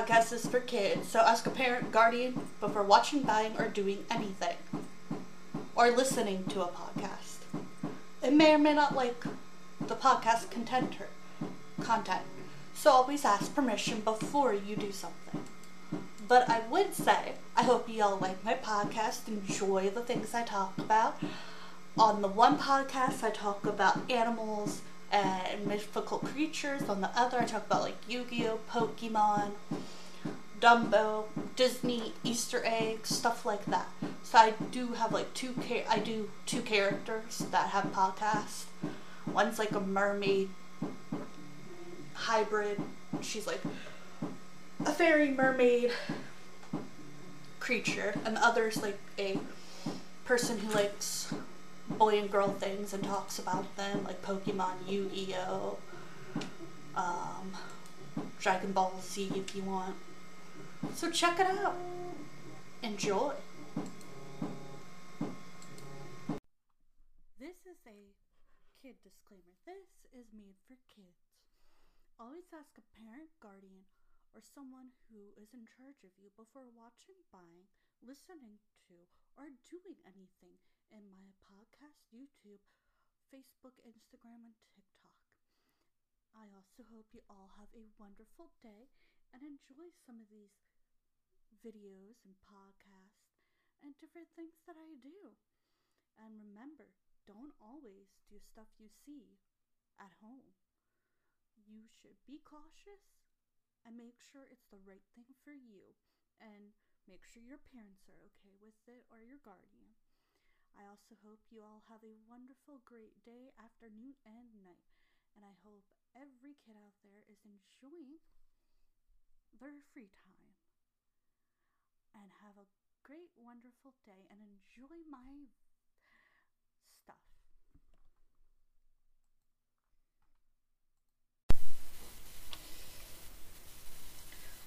Podcast is for kids, so ask a parent, guardian before watching, buying, or doing anything. Or listening to a podcast. It may or may not like the podcast content content. So always ask permission before you do something. But I would say, I hope you all like my podcast, enjoy the things I talk about. On the one podcast, I talk about animals and mythical creatures. On the other, I talk about like Yu Gi Oh!, Pokemon, Dumbo, Disney, Easter eggs, stuff like that. So I do have like two char- I do two characters that have podcasts. One's like a mermaid hybrid. She's like a fairy mermaid creature, and the other's like a person who likes boy and girl things and talks about them, like Pokemon, Yu Gi Oh, um, Dragon Ball Z if you want. So check it out. Enjoy. This is a kid disclaimer. This is made for kids. Always ask a parent, guardian, or someone who is in charge of you before watching, buying, listening to, or doing anything in my podcast, YouTube, Facebook, Instagram, and TikTok. I also hope you all have a wonderful day and enjoy some of these videos and podcasts and different things that I do. And remember, don't always do stuff you see at home. You should be cautious and make sure it's the right thing for you and make sure your parents are okay with it or your guardian. I also hope you all have a wonderful, great day, afternoon, and night. And I hope every kid out there is enjoying their free time. And have a great, wonderful day and enjoy my stuff.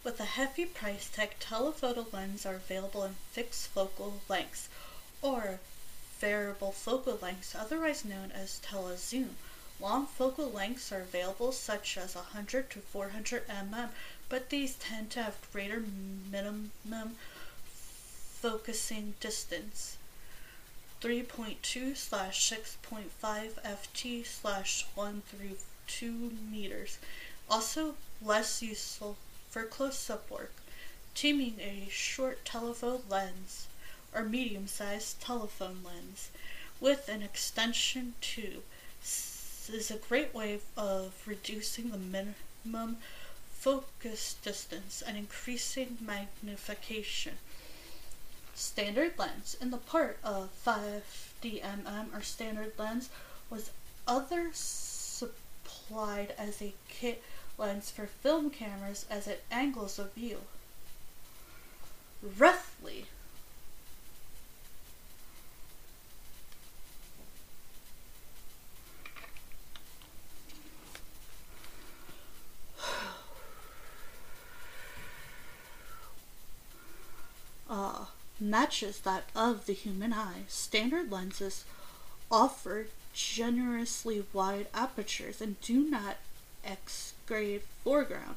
With a hefty price tag, telephoto lenses are available in fixed focal lengths or variable focal lengths, otherwise known as telezoom. Long focal lengths are available, such as 100 to 400 mm, but these tend to have greater minimum focusing distance. 3.2 slash 6.5 ft slash 1 through 2 meters. Also less useful for close-up work. Teaming a short telephoto lens or medium-sized telephoto lens with an extension tube is a great way of reducing the minimum focus distance and increasing magnification. Standard lens. In the part of 50mm or standard lens was other supplied as a kit lens for film cameras as at angles of view. Roughly matches that of the human eye. Standard lenses offer generously wide apertures and do not excade foreground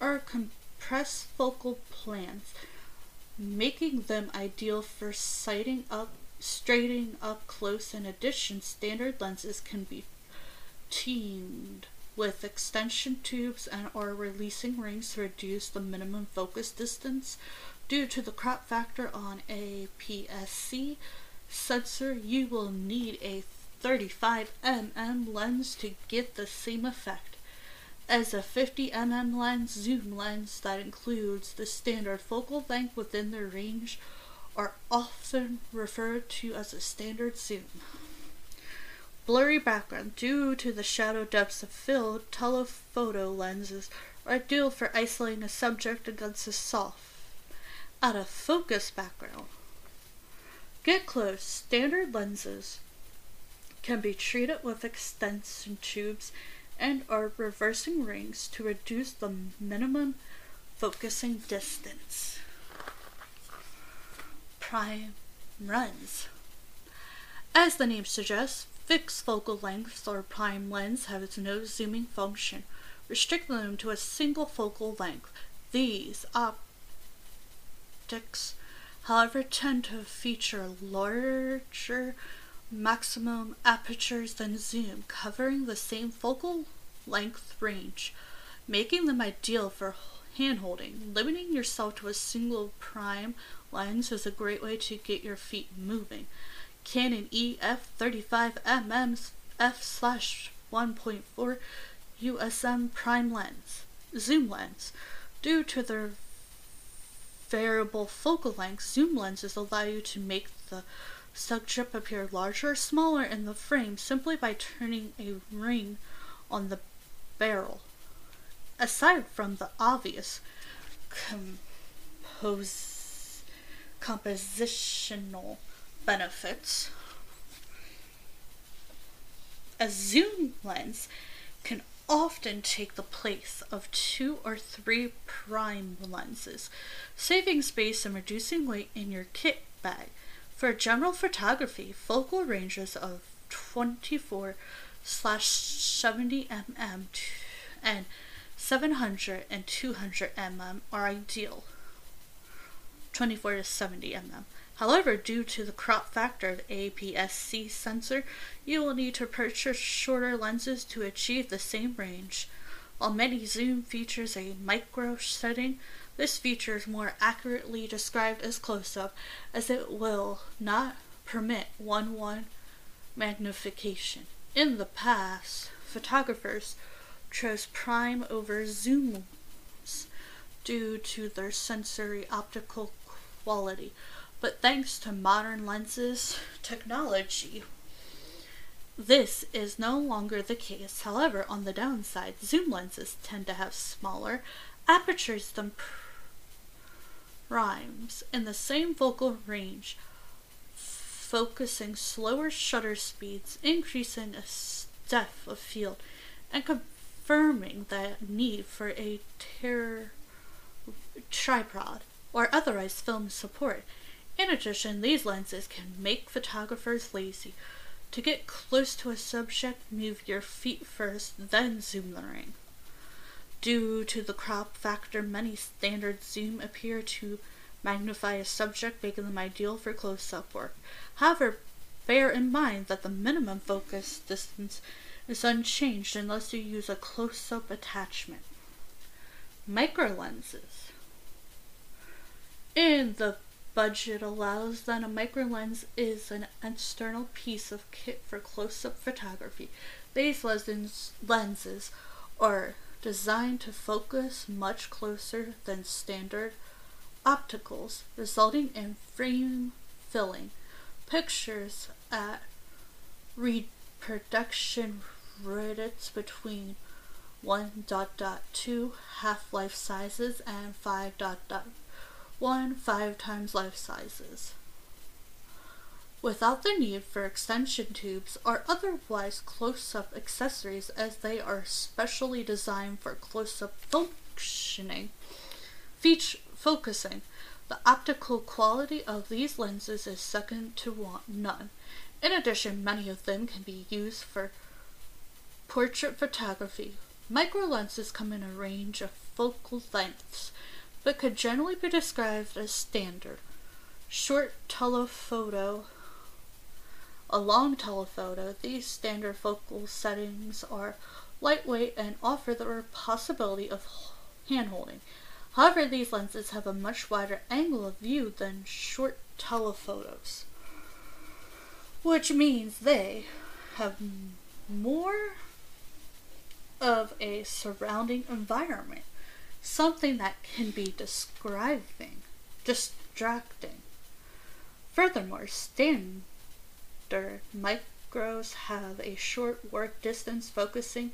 or compress focal plans, making them ideal for sighting up, straightening up close. In addition, standard lenses can be teamed with extension tubes and or reversing rings to reduce the minimum focus distance Due to the crop factor on APS-C sensor, you will need a 35mm lens to get the same effect as a 50mm lens zoom lens that includes the standard focal length within the range are often referred to as a standard zoom. Blurry background. Due to the shadow depths of field, telephoto lenses are ideal for isolating a subject against a soft out of focus background. Get close. Standard lenses can be treated with extension tubes and or reversing rings to reduce the minimum focusing distance. Prime runs. As the name suggests, fixed focal lengths or prime lens has no zooming function, restricting them to a single focal length. These op optics, however, tend to feature larger maximum apertures than zoom, covering the same focal length range, making them ideal for handholding. Limiting yourself to a single prime lens is a great way to get your feet moving. Canon EF 35mm f 1.4 USM prime lens, zoom lens, due to their variable focal length, zoom lenses allow you to make the subject appear larger or smaller in the frame simply by turning a ring on the barrel. Aside from the obvious compositional benefits, a zoom lens can often take the place of two or three prime lenses, saving space and reducing weight in your kit bag. For general photography, focal ranges of 24 slash 70 mm and 700 and 200 mm are ideal. 24 to 70 mm. However, due to the crop factor of APS-C sensor, you will need to purchase shorter lenses to achieve the same range. While many zoom features a micro setting, this feature is more accurately described as close-up as it will not permit 1-1 magnification. In the past, photographers chose prime over zooms due to their sensory optical quality. But thanks to modern lenses technology, this is no longer the case. However, on the downside, zoom lenses tend to have smaller apertures than primes in the same focal range, focusing slower shutter speeds, increasing a depth of field, and confirming the need for a tripod or otherwise film support In addition, these lenses can make photographers lazy. To get close to a subject, move your feet first, then zoom the ring. Due to the crop factor, many standard zoom appear to magnify a subject, making them ideal for close up work. However, bear in mind that the minimum focus distance is unchanged unless you use a close up attachment. Micro lenses. In the budget allows, then a micro lens is an external piece of kit for close up photography. These lenses, lenses are designed to focus much closer than standard opticals, resulting in frame filling. Pictures at reproduction rates between 1.2 half-life sizes and 5.1 5 times life sizes. Without the need for extension tubes or otherwise close-up accessories as they are specially designed for close-up functioning. Feature focusing. The optical quality of these lenses is second to none. In addition, many of them can be used for portrait photography. Micro lenses come in a range of focal lengths, but could generally be described as standard. Short telephoto, a long telephoto, these standard focal settings are lightweight and offer the possibility of hand holding. However, these lenses have a much wider angle of view than short telephotos, which means they have more of a surrounding environment, something that can be describing, distracting. Furthermore, standard micros have a short work distance focusing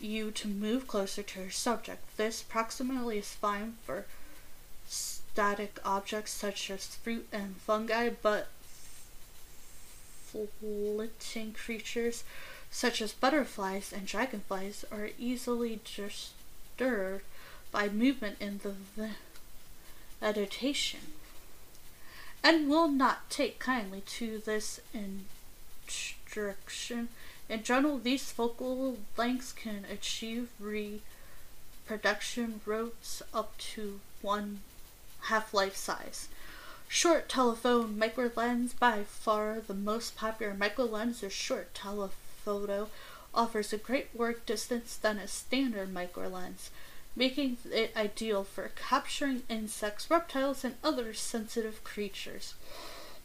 you to move closer to your subject. This proximity is fine for static objects such as fruit and fungi, but flitting creatures such as butterflies and dragonflies are easily disturbed by movement in the vegetation and will not take kindly to this instruction in general, these focal lengths can achieve reproduction rates up to one half-life size. Short telephoto micro lens, by far the most popular micro lens is short telephoto, offers a great work distance than a standard micro lens, making it ideal for capturing insects, reptiles, and other sensitive creatures.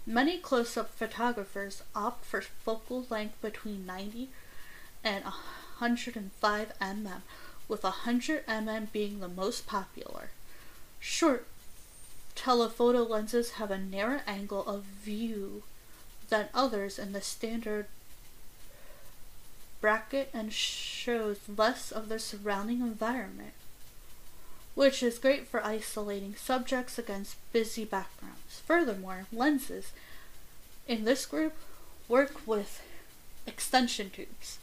Many close up photographers opt for focal length between 90 and 105 mm, with 100 mm being the most popular. Short telephoto lenses have a narrower angle of view than others in the standard bracket and shows less of the surrounding environment, which is great for isolating subjects against busy backgrounds. Furthermore, lenses in this group work with extension tubes,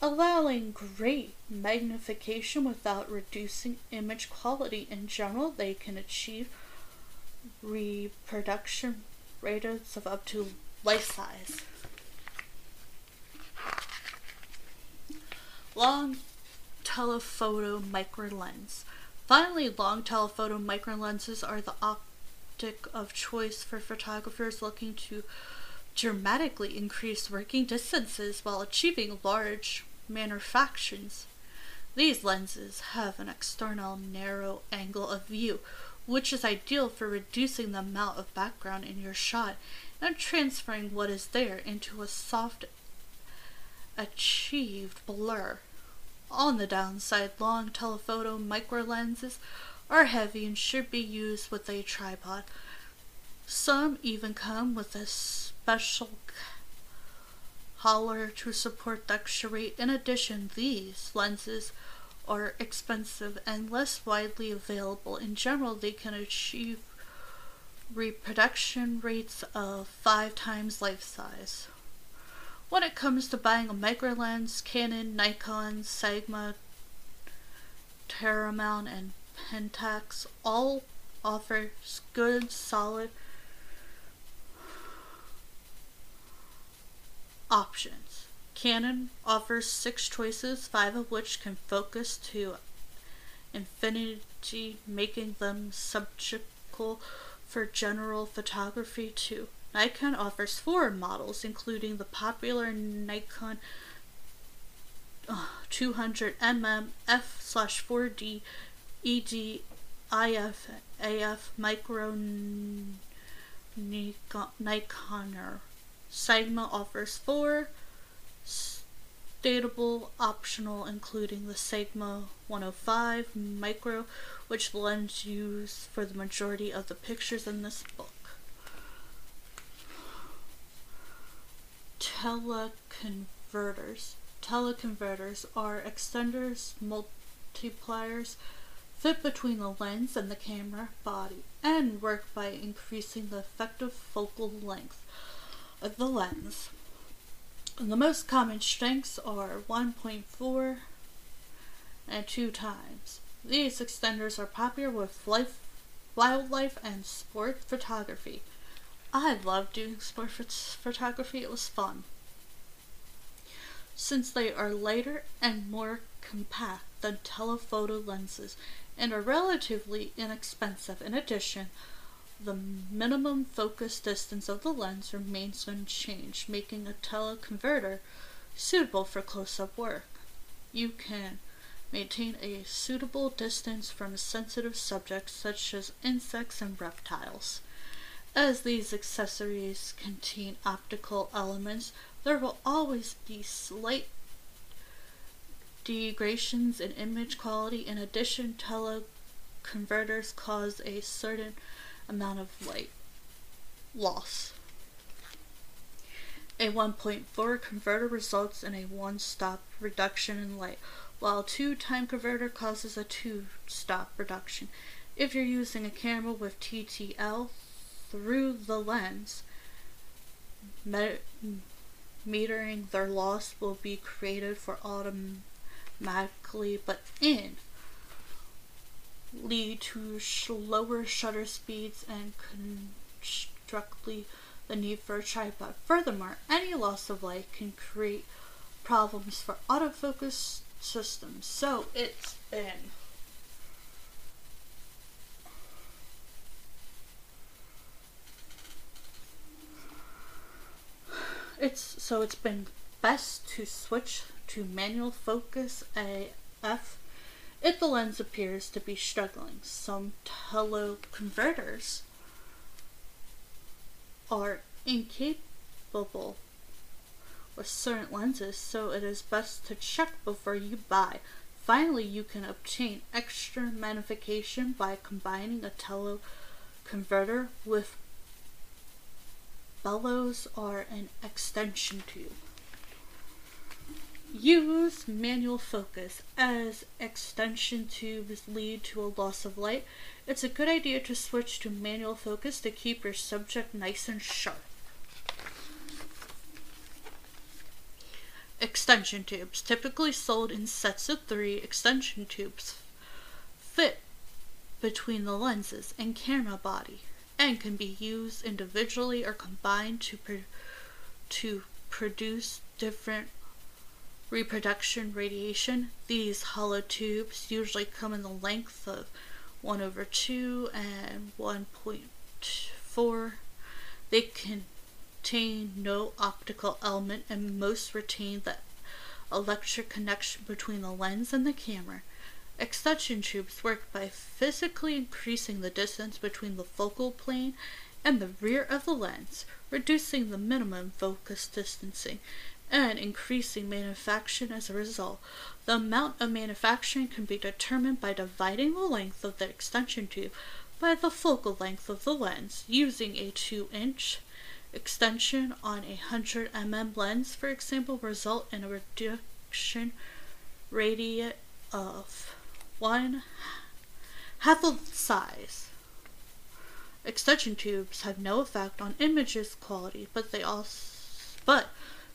allowing great magnification without reducing image quality. In general, they can achieve reproduction rates of up to life size. Long telephoto micro lens. Finally, long telephoto micro lenses are the optic of choice for photographers looking to dramatically increase working distances while achieving large manufactions. These lenses have an external narrow angle of view, which is ideal for reducing the amount of background in your shot and transferring what is there into a soft achieved blur. On the downside, long telephoto micro lenses are heavy and should be used with a tripod. Some even come with a special collar to support the extra weight. In addition, these lenses are expensive and less widely available. In general, they can achieve reproduction rates of five times life size when it comes to buying a micro lens, Canon, Nikon, Sigma, Terramount, and Pentax all offer good, solid options. Canon offers six choices, five of which can focus to infinity, making them subject for general photography too. Nikon offers four models, including the popular Nikon 200mm f/4D ED IF AF micro Nikkor. Sigma offers four statable optional, including the Sigma 105 micro, which lens used for the majority of the pictures in this book. Teleconverters. Teleconverters are extenders, multipliers, fit between the lens and the camera body, and work by increasing the effective focal length of the lens. And the most common strengths are 1.4 and 2 times. These extenders are popular with life, wildlife and sport photography. I love doing sport photography, it was fun. Since they are lighter and more compact than telephoto lenses and are relatively inexpensive. In addition, the minimum focus distance of the lens remains unchanged, making a teleconverter suitable for close-up work. You can maintain a suitable distance from sensitive subjects such as insects and reptiles. As these accessories contain optical elements, there will always be slight degradations in image quality. In addition, teleconverters cause a certain amount of light loss. A 1.4 converter results in a one-stop reduction in light, while two-time converter causes a two-stop reduction. If you're using a camera with TTL through the lens, metering their loss will be created for automatically, but in lead to slower shutter speeds and constructly the need for a tripod. Furthermore, any loss of light can create problems for autofocus systems. So it's been it's so it's been best to switch to manual focus AF if the lens appears to be struggling. Some teleconverters are incapable with certain lenses, so it is best to check before you buy. Finally, you can obtain extra magnification by combining a teleconverter with bellows are an extension tube. Use manual focus as extension tubes lead to a loss of light. It's a good idea to switch to manual focus to keep your subject nice and sharp. Extension tubes, typically sold in sets of three extension tubes, fit between the lenses and camera body and can be used individually or combined to, pro- to produce different reproduction radiation. These hollow tubes usually come in the length of 1 over 2 and 1.4. They contain no optical element and most retain the electric connection between the lens and the camera. Extension tubes work by physically increasing the distance between the focal plane and the rear of the lens, reducing the minimum focus distancing and increasing manufacturing as a result. The amount of manufacturing can be determined by dividing the length of the extension tube by the focal length of the lens using a 2 inch extension on a 100 mm lens, for example, result in a reduction radius of one half of the size. Extension tubes have no effect on images quality, but they also but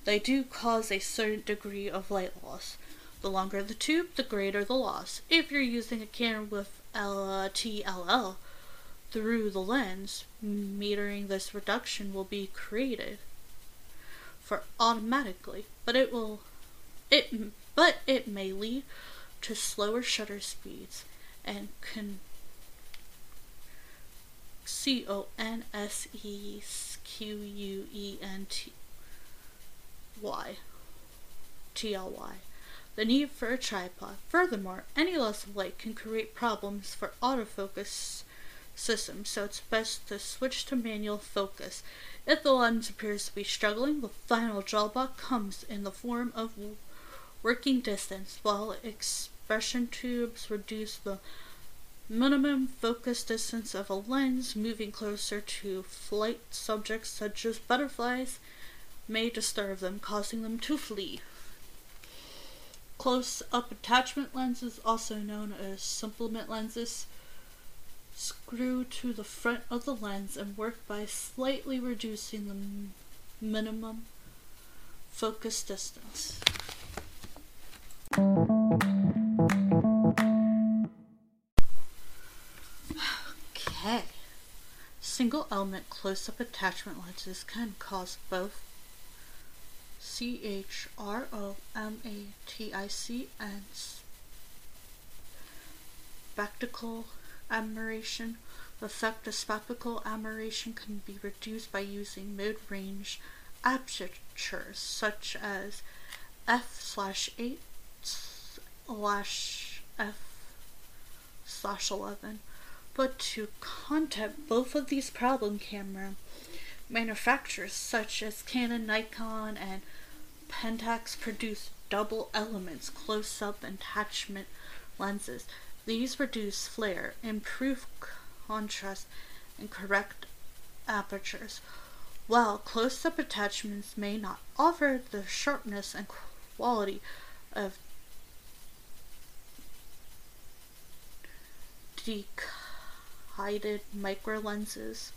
they do cause a certain degree of light loss. The longer the tube, the greater the loss. If you're using a camera with TLL through the lens, metering this reduction will be created. for automatically, but it will it but it may lead to slower shutter speeds and can C O N S E Q U E N T Y T L Y. The need for a tripod. Furthermore, any loss of light can create problems for autofocus systems, so it's best to switch to manual focus. If the lens appears to be struggling, the final drawback comes in the form of working distance, while expression tubes reduce the minimum focus distance of a lens moving closer to flight subjects such as butterflies may disturb them, causing them to flee. Close up attachment lenses, also known as supplement lenses, screw to the front of the lens and work by slightly reducing the minimum focus distance. Single element close up attachment lenses can cause both C H R O M A T I C and spectacle aberration. The effect of spectacle aberration can be reduced by using mid-range apertures such as f slash 8 slash f slash 11. But to combat both of these problem camera manufacturers such as Canon, Nikon, and Pentax produce double elements close-up attachment lenses. These reduce flare, improve contrast, and correct apertures. While close-up attachments may not offer the sharpness and quality of decayed micro lenses,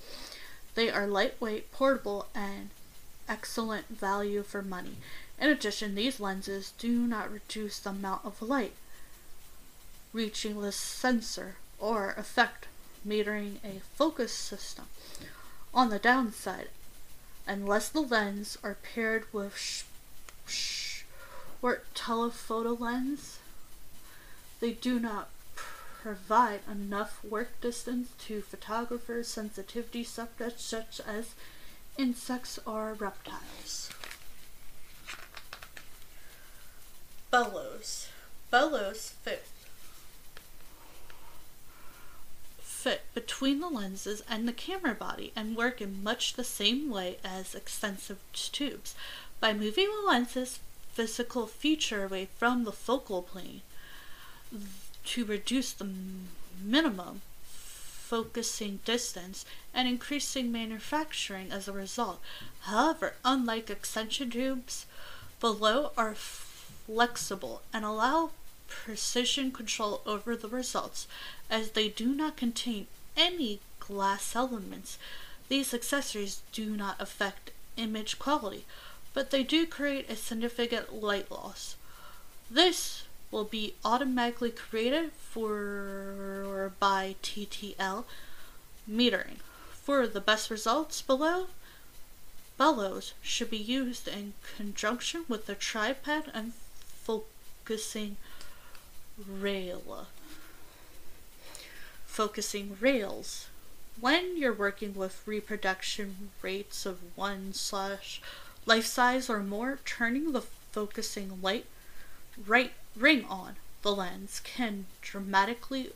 they are lightweight, portable, and excellent value for money. In addition, these lenses do not reduce the amount of light reaching the sensor or affect metering a focus system. On the downside, unless the lens are paired with sh- short telephoto lens, they do not provide enough work distance to photographers' sensitivity subjects such as insects or reptiles. Bellows. Bellows fit fit between the lenses and the camera body and work in much the same way as extensive tubes. By moving the lens's physical feature away from the focal plane to reduce the minimum focusing distance and increasing manufacturing as a result. However, unlike extension tubes, below are flexible and allow precision control over the results as they do not contain any glass elements. These accessories do not affect image quality, but they do create a significant light loss. This will be automatically created for by TTL metering. For the best results below, bellows should be used in conjunction with the tripod and focusing rail focusing rails. When you're working with reproduction rates of 1 slash life size or more, turning the focusing light right ring on the lens can dramatically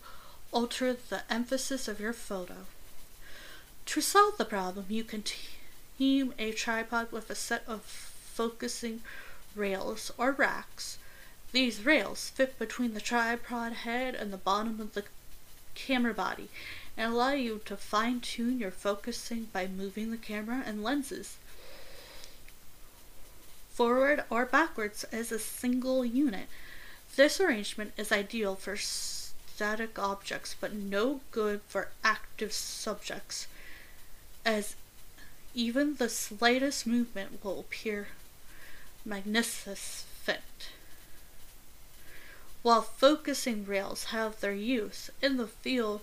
alter the emphasis of your photo. To solve the problem, you can team a tripod with a set of focusing rails or racks. These rails fit between the tripod head and the bottom of the camera body and allow you to fine tune your focusing by moving the camera and lenses forward or backwards as a single unit. This arrangement is ideal for static objects but no good for active subjects as even the slightest movement will appear magnificent. While focusing rails have their use in the field,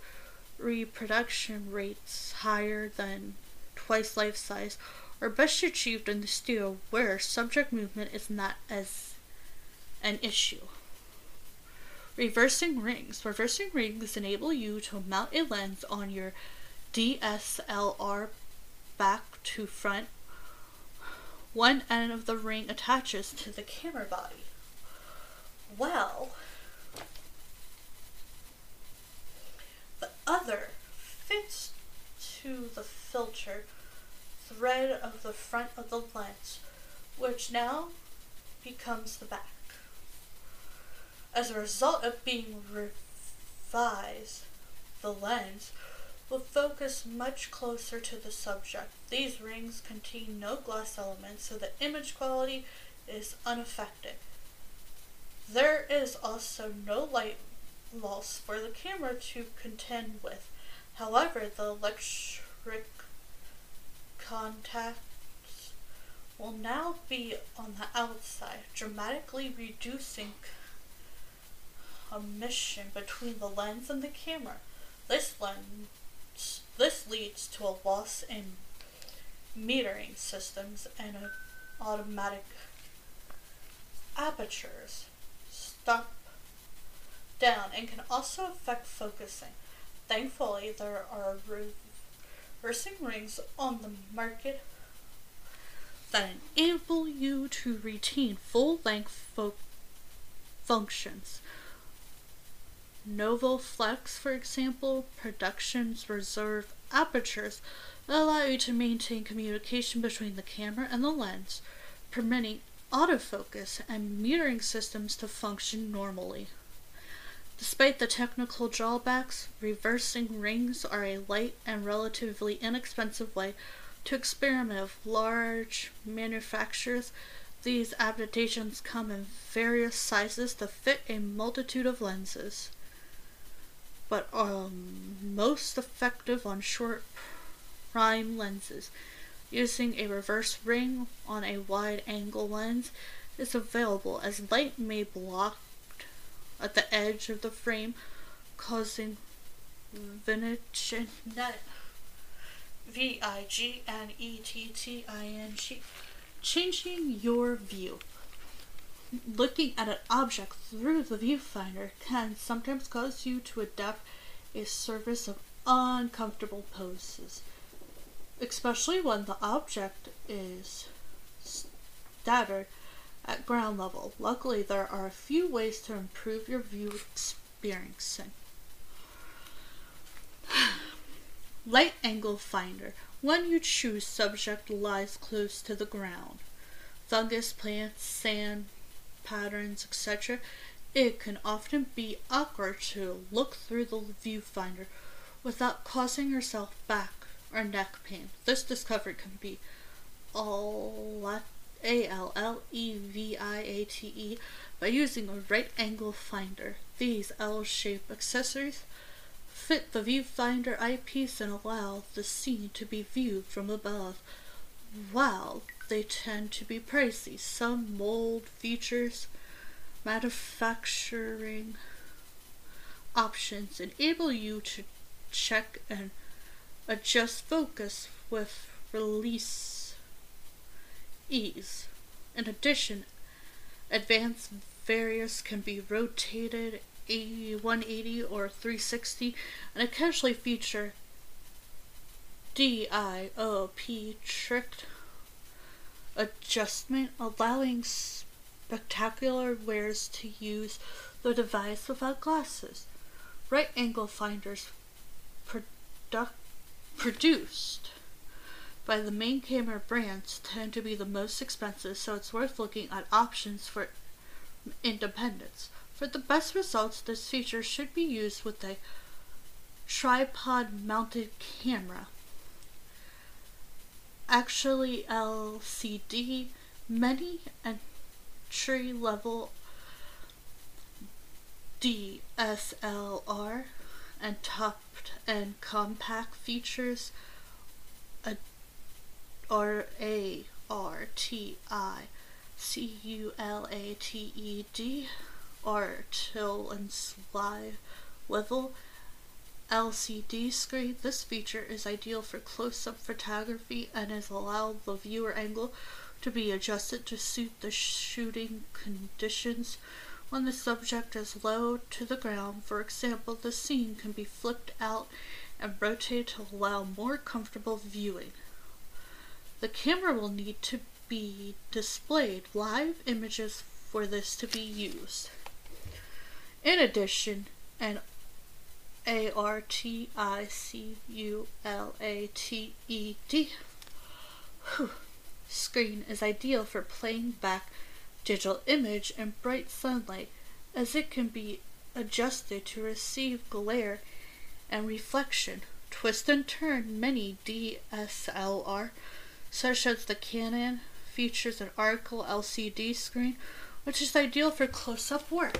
reproduction rates higher than twice life size are best achieved in the studio where subject movement is not as an issue. Reversing rings. Reversing rings enable you to mount a lens on your DSLR back to front. One end of the ring attaches to the camera body. Well, the other fits to the filter thread of the front of the lens, which now becomes the back. As a result of being revised, the lens will focus much closer to the subject. These rings contain no glass elements, so the image quality is unaffected. There is also no light loss for the camera to contend with. However, the electric contacts will now be on the outside, dramatically reducing emission between the lens and the camera. This lens this leads to a loss in metering systems and automatic apertures stop down and can also affect focusing. Thankfully, there are reversing rings on the market that enable you to retain full length fo- functions. NovoFlex, for example, Productions Reserve apertures allow you to maintain communication between the camera and the lens, permitting autofocus and metering systems to function normally. Despite the technical drawbacks, reversing rings are a light and relatively inexpensive way to experiment with large manufacturers. These adaptations come in various sizes to fit a multitude of lenses, but are most effective on short prime lenses. Using a reverse ring on a wide angle lens is available as light may block at the edge of the frame, causing Vignetting. V I G N E T T I N G. Changing your view. Looking at an object through the viewfinder can sometimes cause you to adopt a surface of uncomfortable poses, especially when the object is staggered at ground level. Luckily, there are a few ways to improve your view experiencing. Right angle finder. When you choose subject lies close to the ground. Fungus, plants, sand, patterns, etc. It can often be awkward to look through the viewfinder without causing yourself back or neck pain. This discovery can be all a L L E V I A T E by using a right angle finder. These L shaped accessories fit the viewfinder eyepiece and allow the scene to be viewed from above. While they tend to be pricey, some mold features, manufacturing options enable you to check and adjust focus with release ease. In addition, advanced various can be rotated 80, 180 or 360 and occasionally feature DIOP tricked adjustment, allowing spectacular wearers to use the device without glasses. Right angle finders produ- produced by the main camera brands tend to be the most expensive, so it's worth looking at options for independence. For the best results, this feature should be used with a tripod mounted camera. Actually, LCD, many entry level DSLR and topped and compact features R A R T I C U L A T E D, Till and Sly Level, LCD screen. This feature is ideal for close-up photography and has allowed the viewer angle to be adjusted to suit the shooting conditions when the subject is low to the ground. For example, the scene can be flipped out and rotated to allow more comfortable viewing. The camera will need to be displayed live images for this to be used. In addition, an A R T I C U L A T E D screen is ideal for playing back digital image in bright sunlight as it can be adjusted to receive glare and reflection. Twist and turn many DSLR such as the Canon features an article LCD screen which is ideal for close-up work.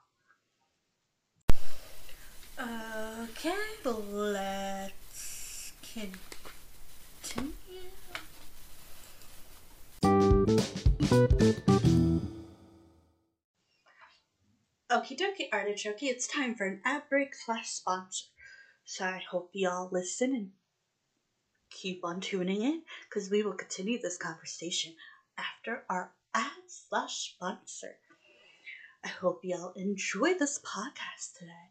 Okay, let's continue. Okie dokie, artichoke, it's time for an ad break slash sponsor. So I hope y'all listen and keep on tuning in because we will continue this conversation after our ad slash sponsor. I hope y'all enjoy this podcast today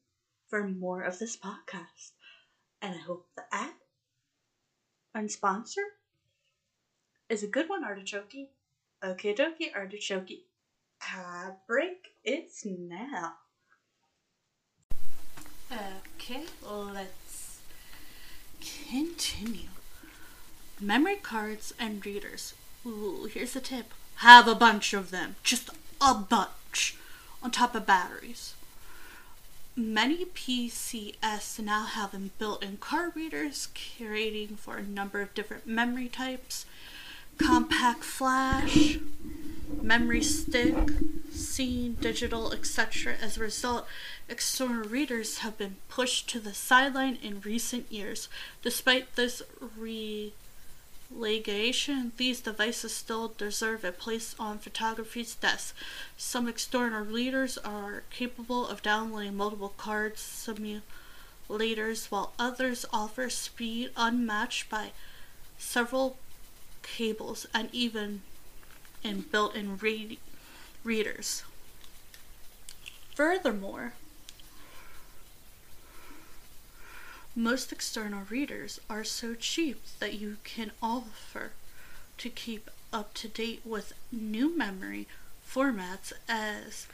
for more of this podcast. And I hope the ad and sponsor is a good one, Artichoke. Okay, dokie, Artichoke. Ad break, it's now. Okay, let's continue. Memory cards and readers. Ooh, here's a tip. Have a bunch of them. Just a bunch. On top of batteries. Many PCS now have them built-in card readers, curating for a number of different memory types, compact flash, memory stick, Secure Digital, etc. As a result, external readers have been pushed to the sideline in recent years. Despite this re legation, these devices still deserve a place on photography's desk. Some external readers are capable of downloading multiple card simulators, while others offer speed unmatched by several cables and even in built-in read- readers. Furthermore, Most external readers are so cheap that you can offer to keep up to date with new memory formats as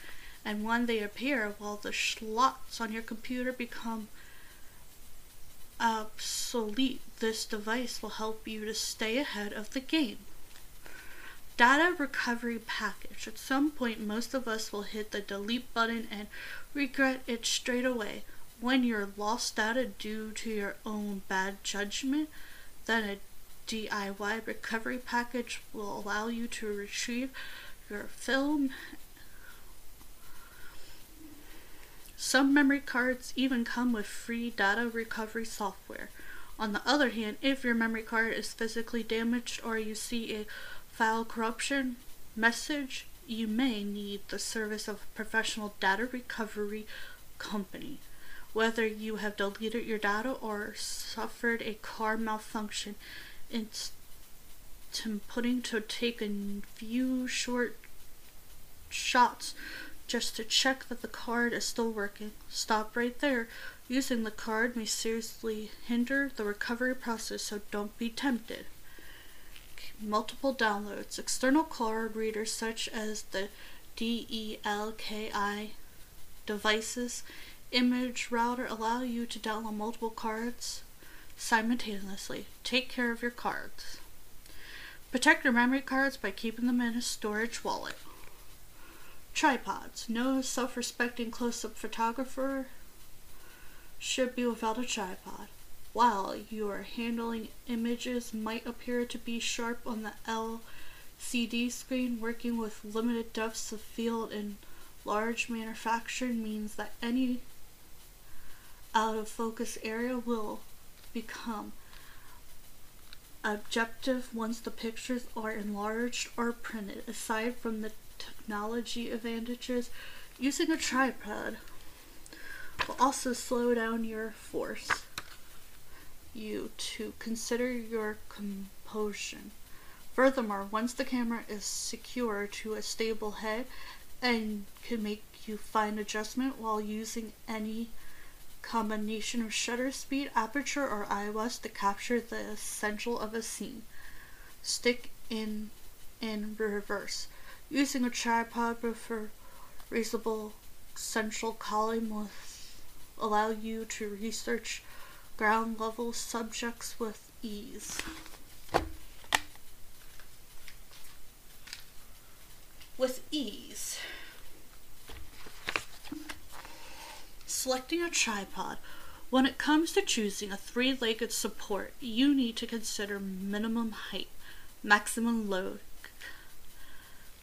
and when they appear while the slots on your computer become obsolete this device will help you to stay ahead of the game. Data recovery package. At some point most of us will hit the delete button and regret it straight away when you're lost data due to your own bad judgment, then a DIY recovery package will allow you to retrieve your film. Some memory cards even come with free data recovery software. On the other hand, if your memory card is physically damaged or you see a file corruption message, you may need the service of a professional data recovery company. Whether you have deleted your data or suffered a card malfunction, it's putting to take a few short shots just to check that the card is still working. Stop right there. Using the card may seriously hinder the recovery process, so don't be tempted. Multiple downloads. External card readers such as the Delkin Devices image router allow you to download multiple cards simultaneously. Take care of your cards. Protect your memory cards by keeping them in a storage wallet. Tripods. No self respecting close up photographer should be without a tripod. While your handling images might appear to be sharp on the LCD screen, working with limited depths of field in large magnification means that any out of focus area will become objective once the pictures are enlarged or printed. Aside from the technology advantages, using a tripod will also slow down your force you to consider your composition. Furthermore, once the camera is secure to a stable head and can make you fine adjustment while using any combination of shutter speed, aperture, or ISO to capture the essential of a scene. Stick in in reverse. Using a tripod a reasonable central column will allow you to research ground level subjects with ease. With ease. Selecting a tripod. When it comes to choosing a three legged support, you need to consider minimum height, maximum load,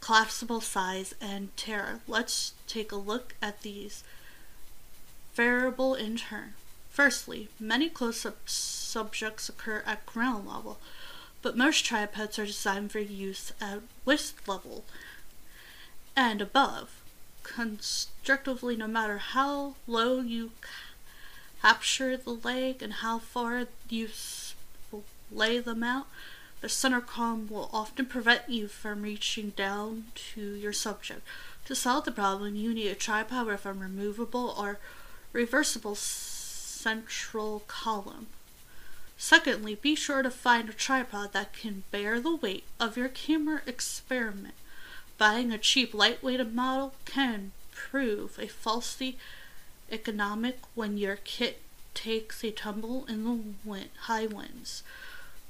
collapsible size, and tear. Let's take a look at these variable in turn. Firstly, many close up subjects occur at ground level, but most tripods are designed for use at waist level and above constructively no matter how low you capture the leg and how far you lay them out, the center column will often prevent you from reaching down to your subject. To solve the problem, you need a tripod with a removable or reversible central column. Secondly, be sure to find a tripod that can bear the weight of your camera experiment. Buying a cheap, lightweight model can prove a falsely economic when your kit takes a tumble in the wind, high winds.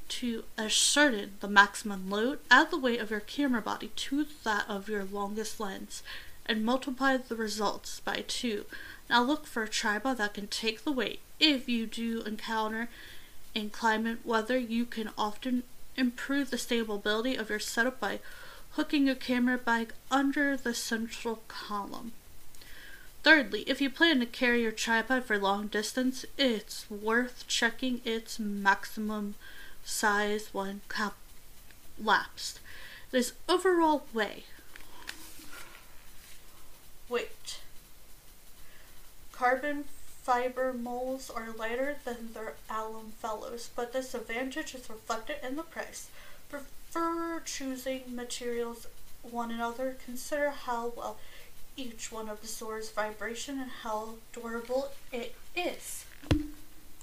To ascertain the maximum load, add the weight of your camera body to that of your longest lens and multiply the results by 2. Now look for a tripod that can take the weight. If you do encounter inclement weather, you can often improve the stability of your setup by hooking your camera bag under the central column. Thirdly, if you plan to carry your tripod for long distance, it's worth checking its maximum size when collapsed. This overall weight. Weight. Carbon fiber molds are lighter than their alum fellows, but this advantage is reflected in the price. Prefer choosing materials one another. Consider how well each one of the absorbs vibration and how durable it is.